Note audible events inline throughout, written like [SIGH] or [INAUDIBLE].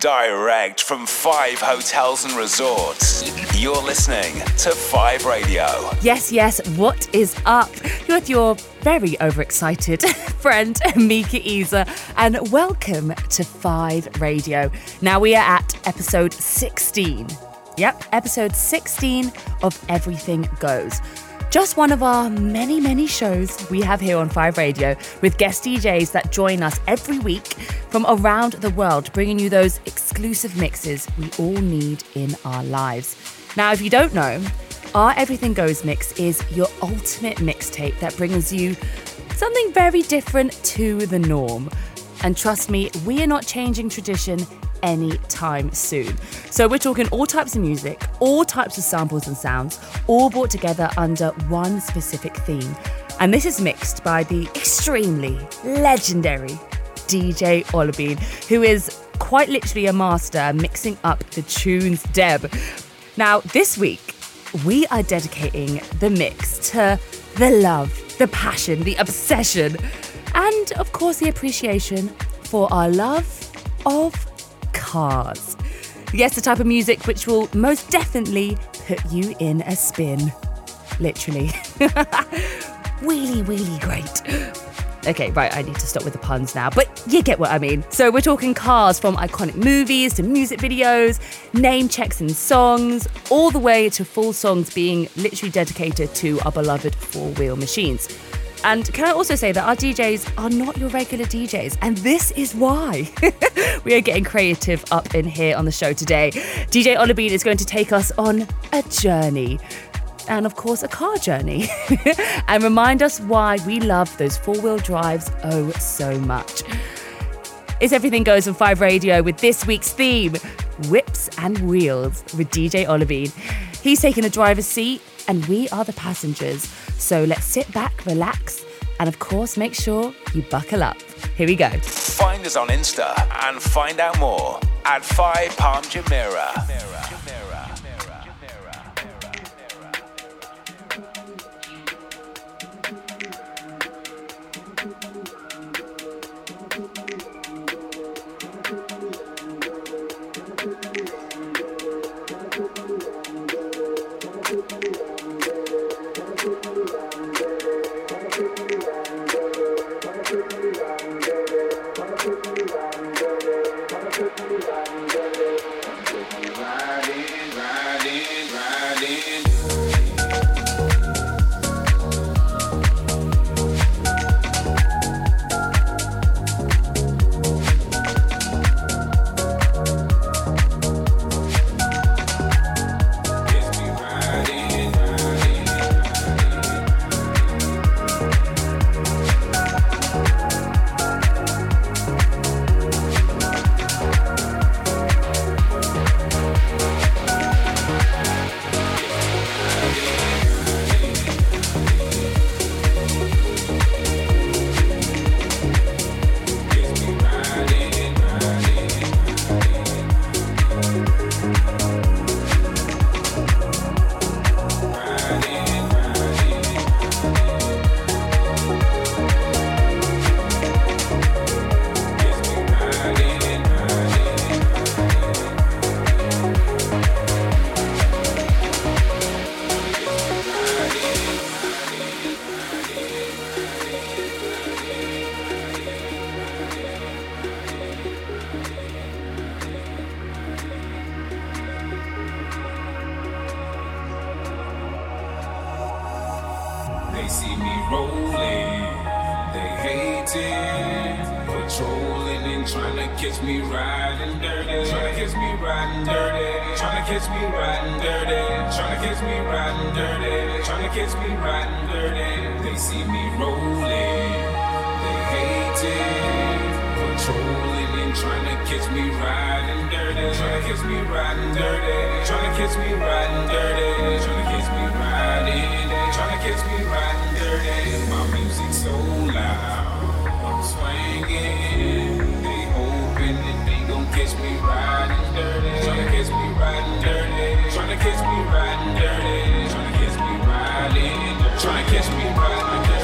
Direct from five hotels and resorts. You're listening to Five Radio. Yes, yes, what is up? You're with your very overexcited [LAUGHS] friend, Mika Isa, and welcome to Five Radio. Now we are at episode 16. Yep, episode 16 of Everything Goes. Just one of our many, many shows we have here on Five Radio with guest DJs that join us every week from around the world, bringing you those exclusive mixes we all need in our lives. Now, if you don't know, our Everything Goes mix is your ultimate mixtape that brings you something very different to the norm. And trust me, we are not changing tradition anytime soon. So we're talking all types of music, all types of samples and sounds, all brought together under one specific theme. And this is mixed by the extremely legendary DJ Olabine, who is quite literally a master mixing up the tunes Deb. Now, this week, we are dedicating the mix to the love, the passion, the obsession, and of course, the appreciation for our love of cars. Yes, the type of music which will most definitely put you in a spin. Literally. [LAUGHS] really, really great. Okay, right, I need to stop with the puns now, but you get what I mean. So, we're talking cars from iconic movies to music videos, name checks in songs, all the way to full songs being literally dedicated to our beloved four wheel machines. And can I also say that our DJs are not your regular DJs, and this is why [LAUGHS] we are getting creative up in here on the show today. DJ Olabine is going to take us on a journey. And of course, a car journey, [LAUGHS] and remind us why we love those four wheel drives oh so much. It's Everything Goes on 5 Radio with this week's theme Whips and Wheels with DJ Olabine. He's taking the driver's seat, and we are the passengers. So let's sit back, relax, and of course, make sure you buckle up. Here we go. Find us on Insta and find out more at 5 Palm Jumeirah. catch me riding dirty. They see me rolling. They hate it. Controlling and trying to catch me riding dirty. Trying to catch me riding dirty. Trying to catch me riding dirty. Trying to catch me riding. Trying to catch me riding dirty. My music so loud. I'm swinging. They hoping that they gon' catch me riding dirty. Trying to catch me riding dirty. Trying to catch me riding dirty. Try and catch me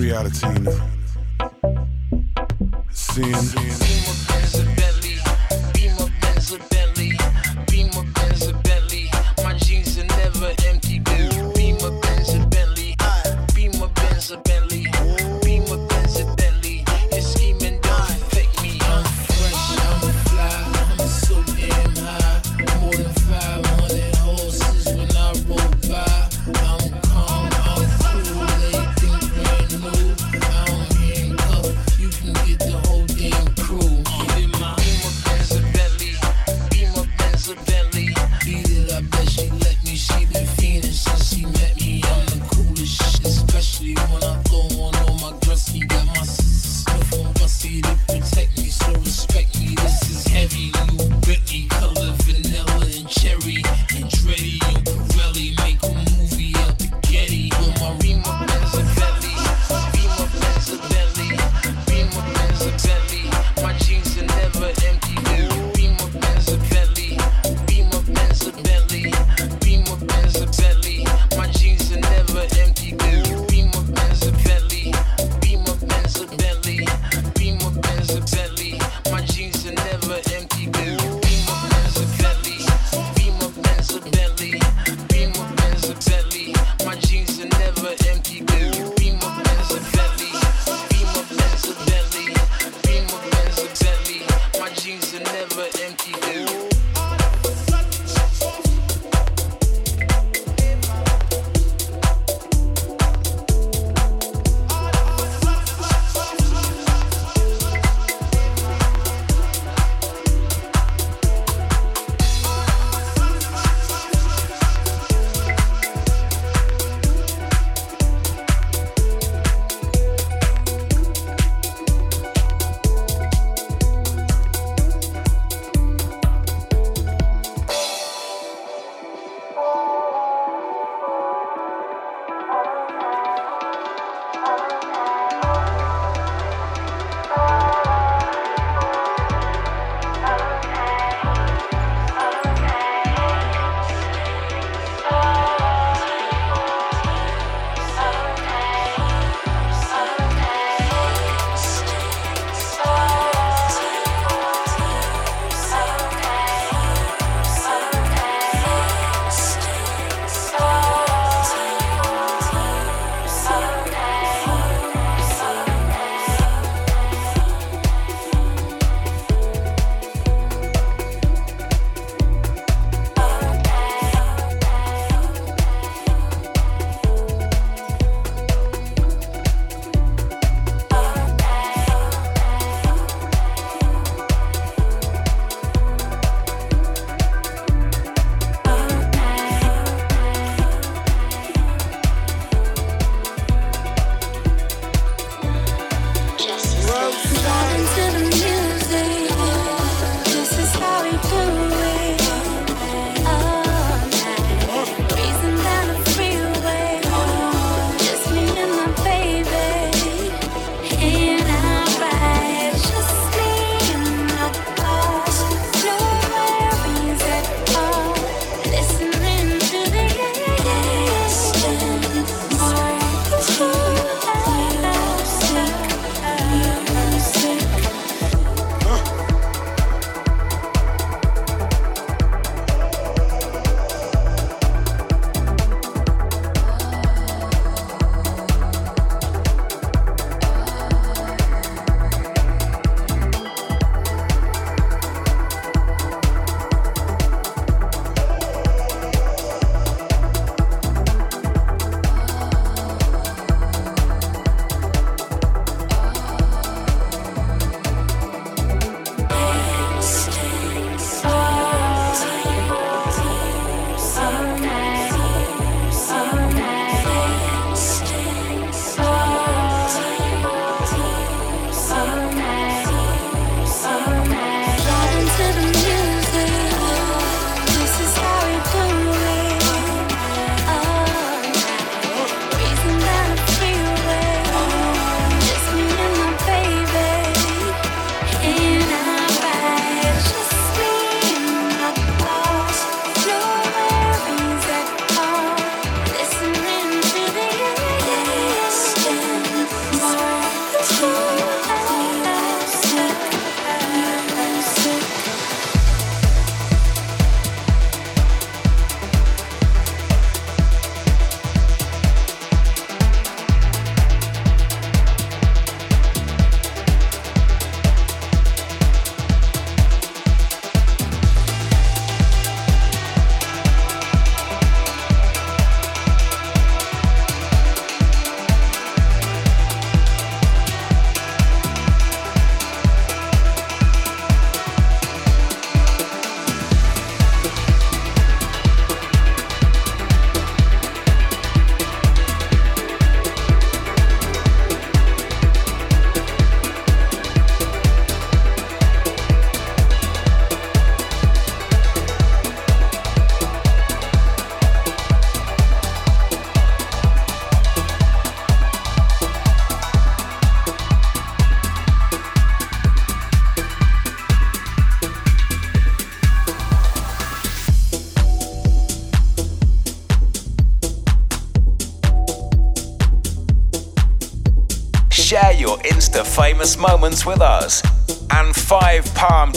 reality. You know? Insta famous moments with us. And 5 Palm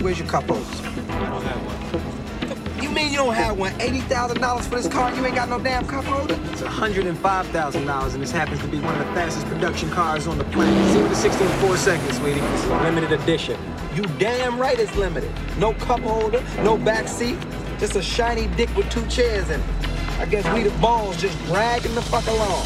Where's your cup holders? I don't have one. You mean you don't have one? $80,000 for this car, you ain't got no damn cup holder? It's $105,000, and this happens to be one of the fastest production cars on the planet. 0 to 60 in 4 seconds, sweetie. It's a limited edition. You damn right it's limited. No cup holder, no back seat, just a shiny dick with two chairs in it. I guess we the balls just dragging the fuck along.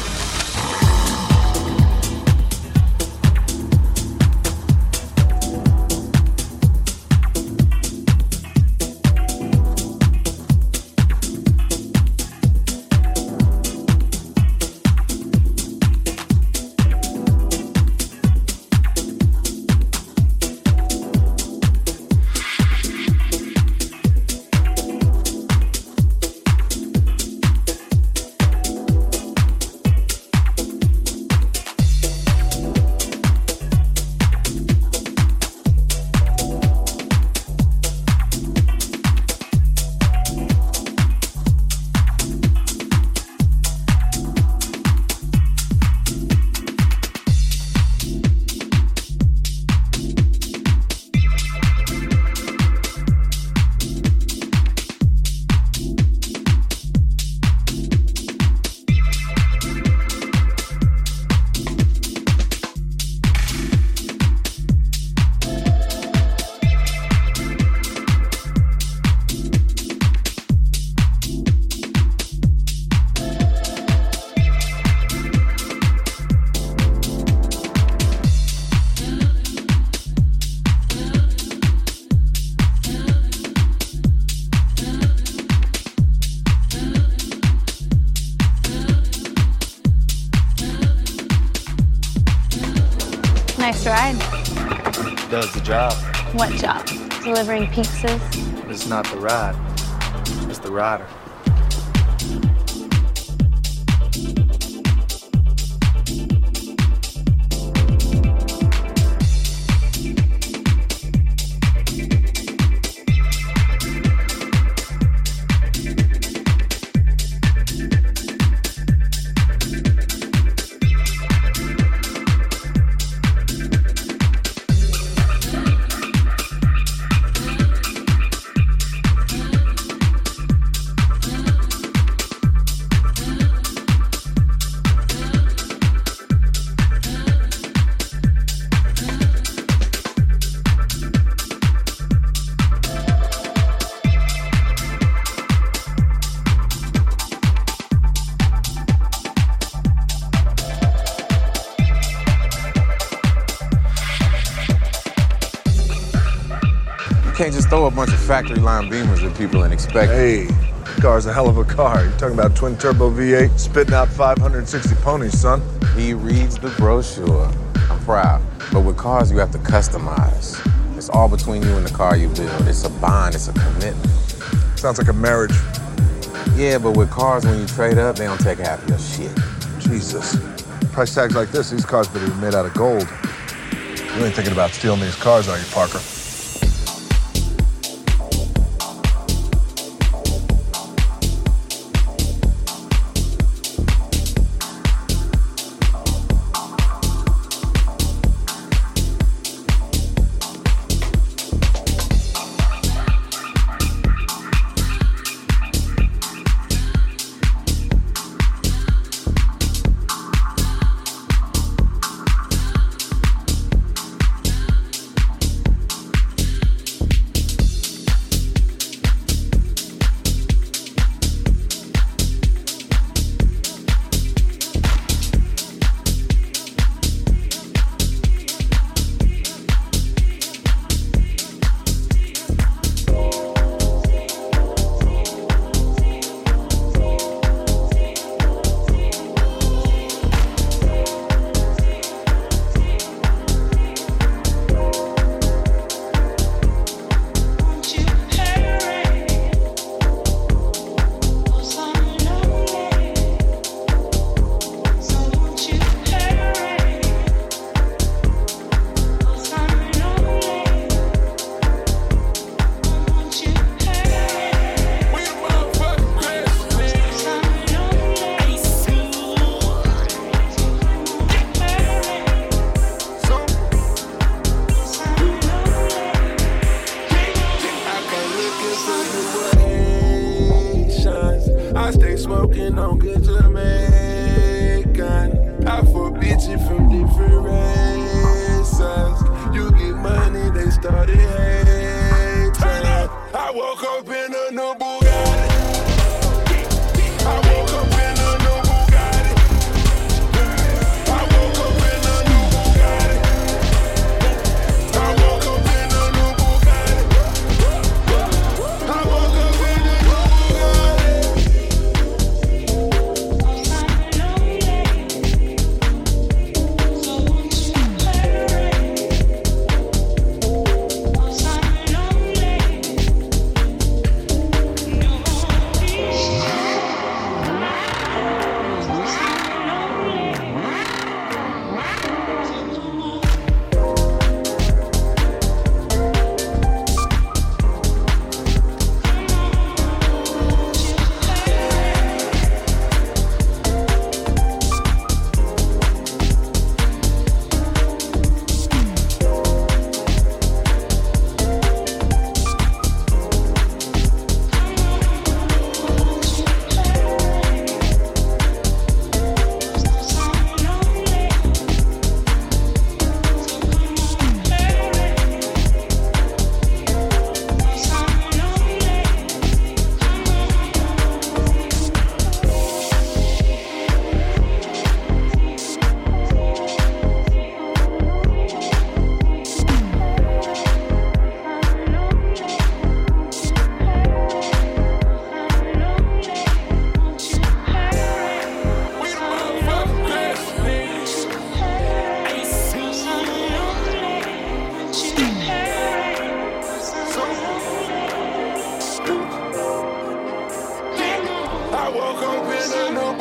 What job? Delivering pizzas? It's not the ride, it's the rider. Factory line beamers that people and expect. Hey, car's a hell of a car. You're talking about twin turbo V8 spitting out 560 ponies, son. He reads the brochure. I'm proud. But with cars, you have to customize. It's all between you and the car you build. It's a bond, it's a commitment. Sounds like a marriage. Yeah, but with cars, when you trade up, they don't take half your shit. Jesus. Price tags like this, these cars better be made out of gold. You ain't thinking about stealing these cars, are you, Parker? smoking on good Jamaican. I for bitches from different races. You get money, they started hating. I woke up in a new I woke up in know.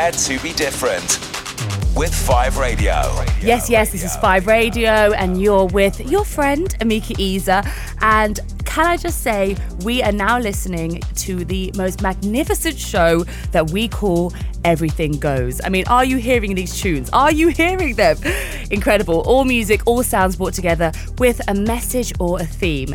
Dare to be different with Five Radio. Yes, yes, this is Five Radio, and you're with your friend Amika Isa. And can I just say, we are now listening to the most magnificent show that we call Everything Goes. I mean, are you hearing these tunes? Are you hearing them? Incredible. All music, all sounds brought together with a message or a theme.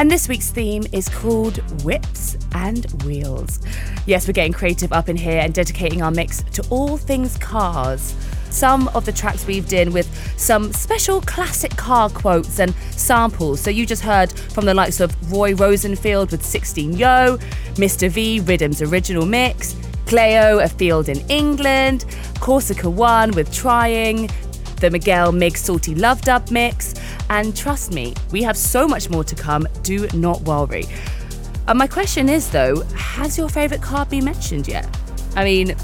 And this week's theme is called Whips and Wheels. Yes, we're getting creative up in here and dedicating our mix to all things cars. Some of the tracks weaved in with some special classic car quotes and samples. So you just heard from the likes of Roy Rosenfeld with 16 Yo, Mr. V, Rhythm's original mix, Cleo, A Field in England, Corsica One with Trying, the Miguel Migs Salty Love Dub mix, and trust me, we have so much more to come. Do not worry. And my question is though, has your favourite car been mentioned yet? I mean,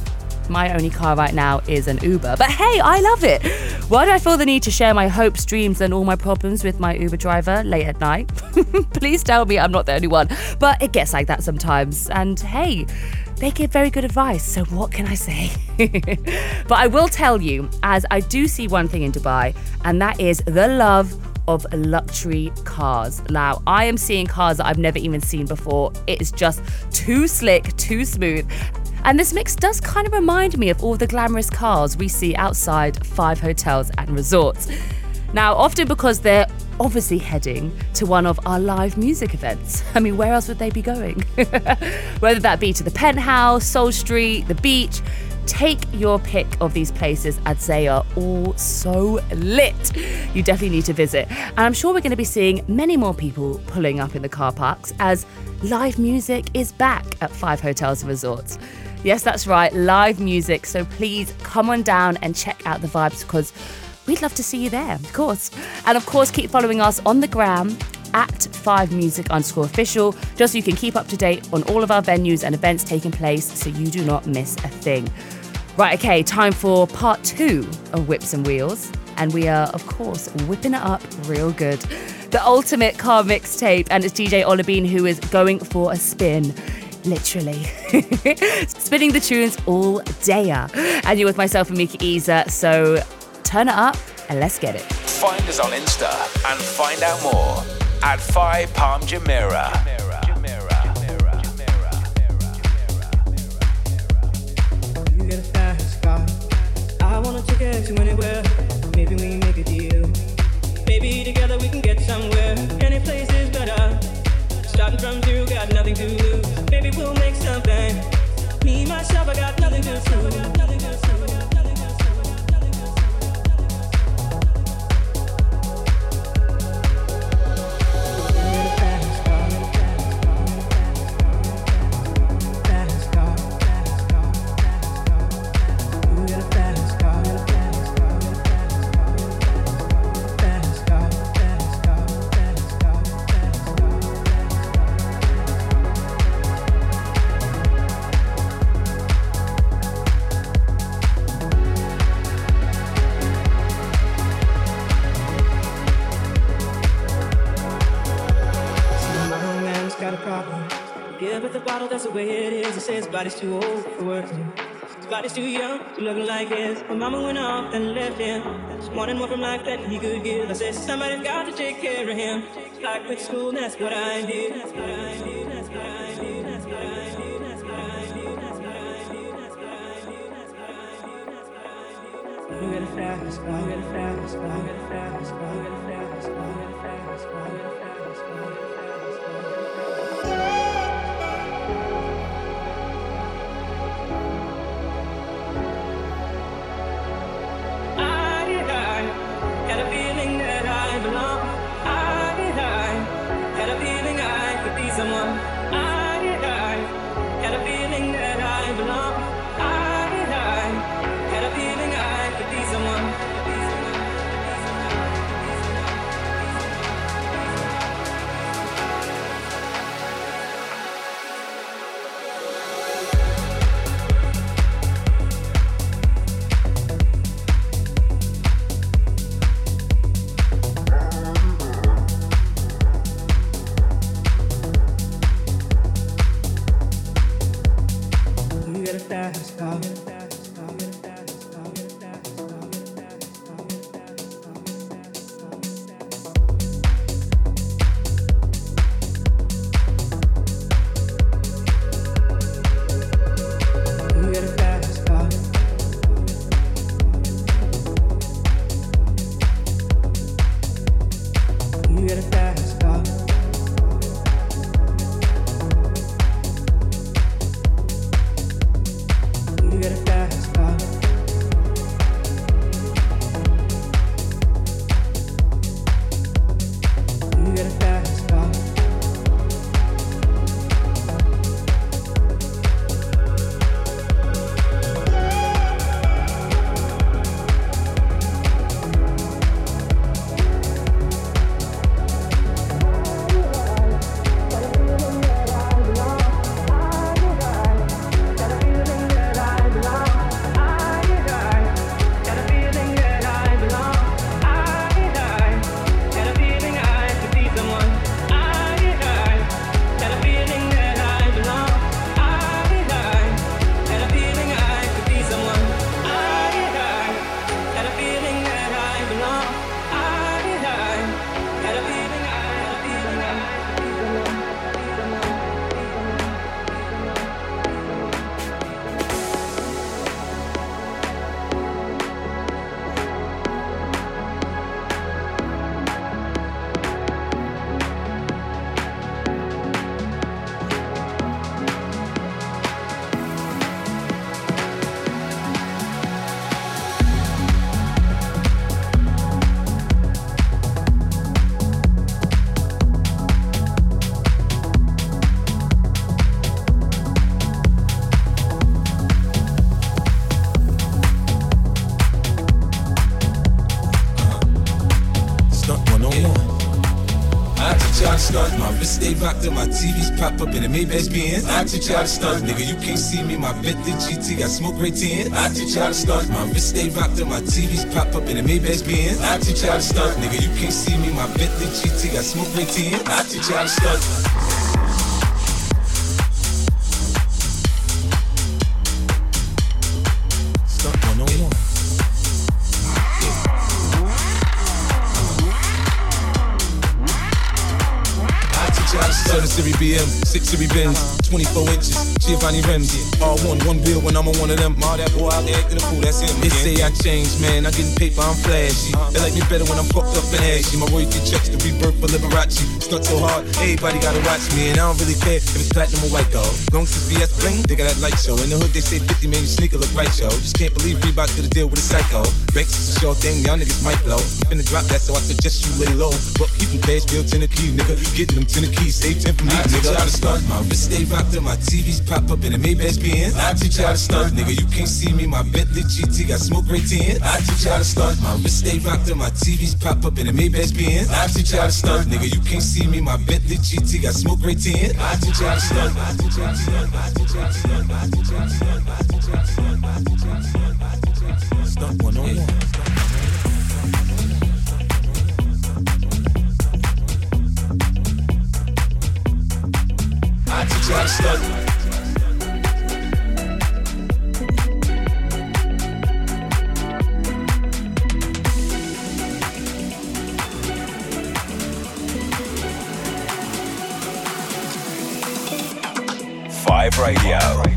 my only car right now is an Uber, but hey, I love it. Why do I feel the need to share my hopes, dreams, and all my problems with my Uber driver late at night? [LAUGHS] Please tell me I'm not the only one, but it gets like that sometimes. And hey, they give very good advice, so what can I say? [LAUGHS] but I will tell you, as I do see one thing in Dubai, and that is the love of luxury cars. Now, I am seeing cars that I've never even seen before. It is just too slick, too smooth. And this mix does kind of remind me of all the glamorous cars we see outside five hotels and resorts. Now, often because they're obviously heading to one of our live music events. [LAUGHS] I mean, where else would they be going? [LAUGHS] Whether that be to the penthouse, Soul Street, the beach, take your pick of these places as they are all so lit. You definitely need to visit. And I'm sure we're going to be seeing many more people pulling up in the car parks as live music is back at five hotels and resorts. Yes, that's right, live music. So please come on down and check out the vibes because we'd love to see you there, of course. And of course, keep following us on the gram at 5 music underscore official, just so you can keep up to date on all of our venues and events taking place so you do not miss a thing. Right, okay, time for part two of Whips and Wheels. And we are, of course, whipping it up real good. The ultimate car mixtape, and it's DJ Olabine who is going for a spin literally. [LAUGHS] Spinning the tunes all day. And you're with myself and Miki Isa, so turn it up and let's get it. Find us on Insta and find out more at 5 Palm Jumeirah. You get a fast car. I wanna take it to anywhere. Maybe we make a deal. Maybe together we can get somewhere. Any place is better. Starting from zero, got nothing to lose. Maybe we'll make something. Me myself, I got nothing to prove. the way it is. They say his body's too old for work. His body's too young to look like his. My mama went off and left him. She wanted more from life than he could give. I said, somebody's got to take care of him. I quit school and that's what I did. I did. That's what I I did. You gotta fast, you gotta fast, you gotta fast, you gotta fast, you gotta fast, you gotta fast. And my TVs pop up in the Maybach Benz. I teach y'all to stunt. Nigga, you can't see me. My Bentley GT got smoke right tin. I teach y'all to stunt. My wrist stay rocked and my TVs pop up in the Maybach Benz. I teach y'all to stunt. Nigga, you can't see me. My Bentley GT got smoke right tin. I teach y'all to stunt. Stunt y'all to stunt. 7 Series BM, 6 Series Benz, 24 inches, Giovanni rims. All one, one bill when I'm on one of them. All that boy out there acting a fool, that's him. They say I changed, man. I getting paper, I'm flashy. They like me better when I'm fucked up and ashy. My royalty checks to rebirth for Liberace. Stunt so hard, everybody gotta watch me. And I don't really care if it's platinum or white gold. Long it's VS bling, they got that light show. In the hood, they say 50 man, your sneaker look right, yo. Just can't believe Reebok did a deal with a psycho. Banks is a short thing, y'all niggas might blow. Finna drop that, so I suggest you lay low. But keep them cash bill to the key, nigga. Getting them to the key, save 10 for nigga. I teach y'all to stunt. My wrist stay rocked and my TVs pop up in the Maybach Benz. I teach y'all to stunt, nigga. You can't see me. My Bentley GT got smoke right tin. I teach y'all to stunt. My wrist stay rocked and my TVs pop up in the Maybach Benz. I teach y'all to stunt, nigga. You can't see me. My Bentley GT got smoke right tin. I teach y'all to stunt. I teach y'all to stunt. I teach y'all to stunt. I teach y'all to stunt. I teach y'all to stunt. I teach y'all to stunt. Stunt 101. I teach you how to study. Five Radio.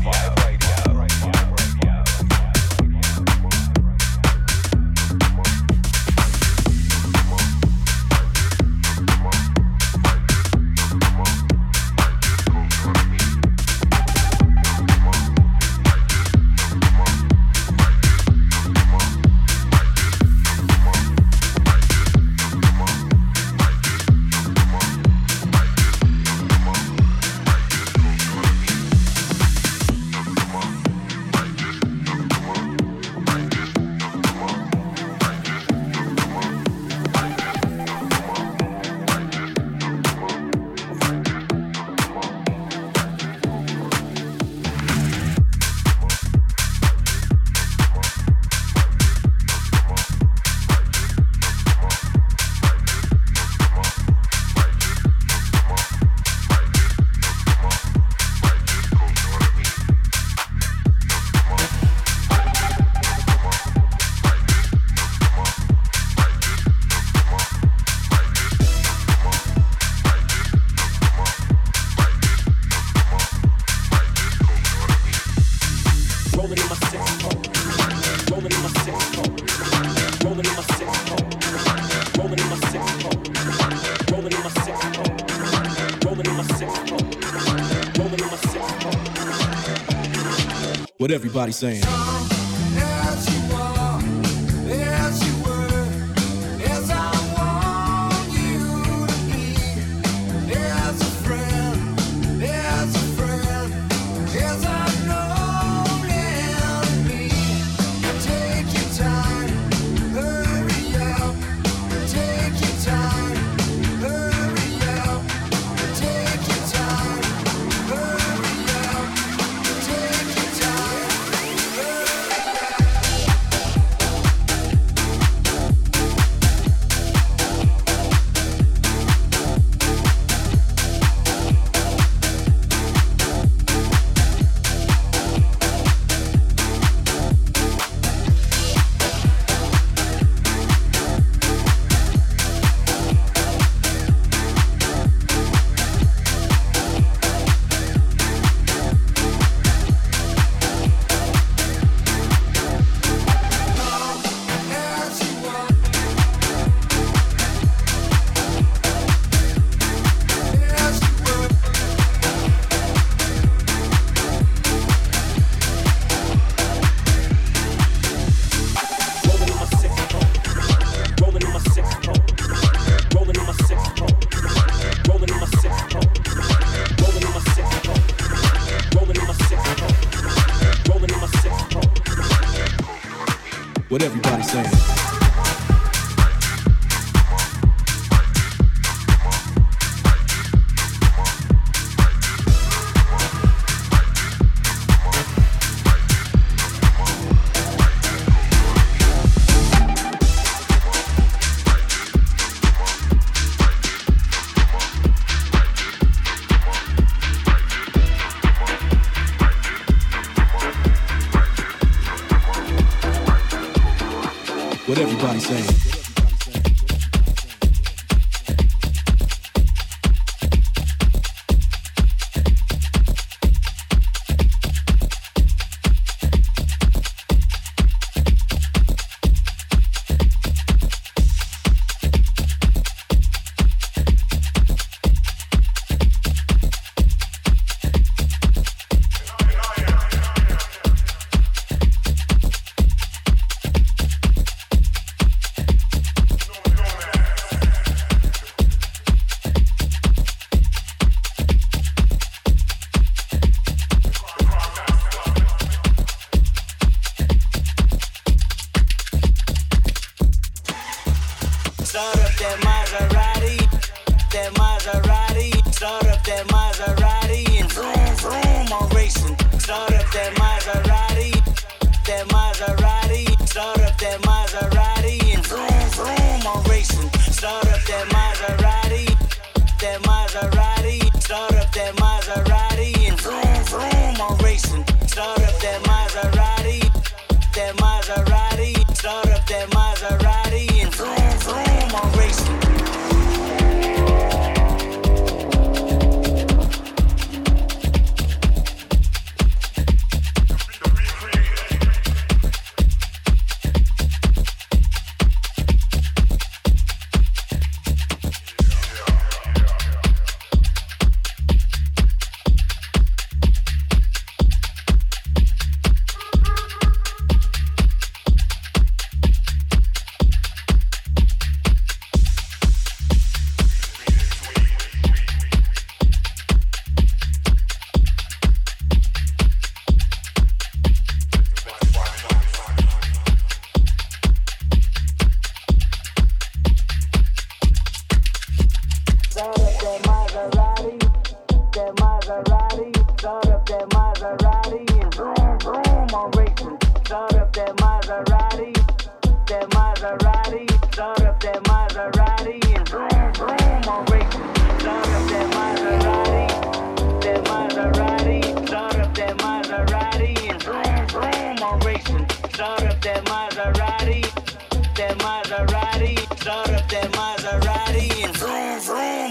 What everybody's saying.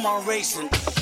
I'm racing.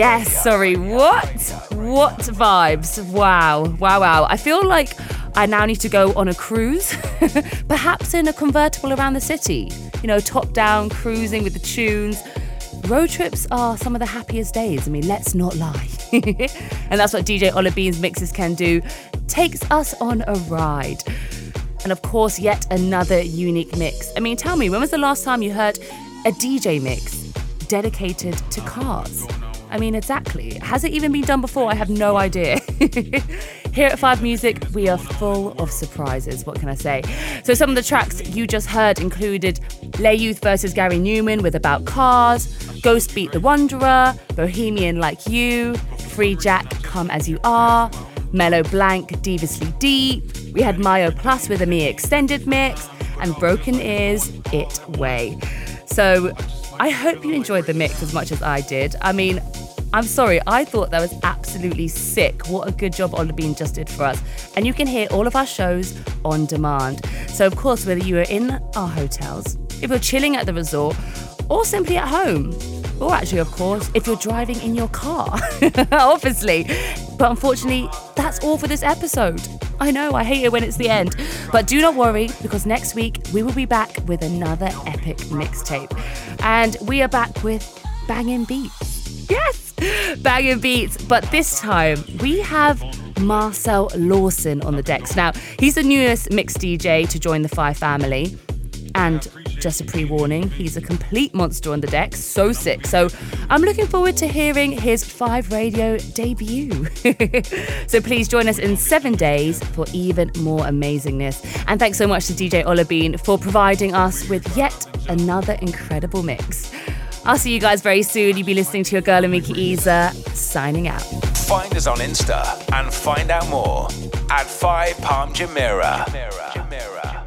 Yes, sorry, what? What vibes? Wow, wow, wow. I feel like I now need to go on a cruise, [LAUGHS] perhaps in a convertible around the city. You know, top down, cruising with the tunes. Road trips are some of the happiest days. I mean, let's not lie. [LAUGHS] and that's what DJ Ola Bean's mixes can do. Takes us on a ride. And of course, yet another unique mix. I mean, tell me, when was the last time you heard a DJ mix dedicated to cars? I mean, exactly. Has it even been done before? I have no idea. [LAUGHS] Here at Five Music, we are full of surprises. What can I say? So, some of the tracks you just heard included Lay Youth versus Gary Numan with About Cars, Ghost Beat the Wanderer, Bohemian Like You, Free Jack Come As You Are, Mellow Blank, Deviously Deep. We had Mayo Plus with a Me Extended Mix, and Broken Ears It Way. So, I hope you enjoyed the mix as much as I did. I mean, I'm sorry, I thought that was absolutely sick. What a good job Ola Bean just did for us. And you can hear all of our shows on demand. So, of course, whether you are in our hotels, if you're chilling at the resort, or simply at home, or actually, of course, if you're driving in your car, [LAUGHS] obviously. But unfortunately, that's all for this episode. I know, I hate it when it's the end. But do not worry, because next week we will be back with another epic mixtape. And we are back with banging beats. Yes, banging beats. But this time we have Marcel Lawson on the decks. Now, he's the newest mix DJ to join the Five family. And just a pre warning, he's a complete monster on the deck, so sick. So I'm looking forward to hearing his Five Radio debut. [LAUGHS] so please join us in seven days for even more amazingness. And thanks so much to DJ Ola Bean for providing us with yet another incredible mix. I'll see you guys very soon. You'll be listening to your girl Amika Isa signing out. Find us on Insta and find out more at 5 Palm Jumeirah.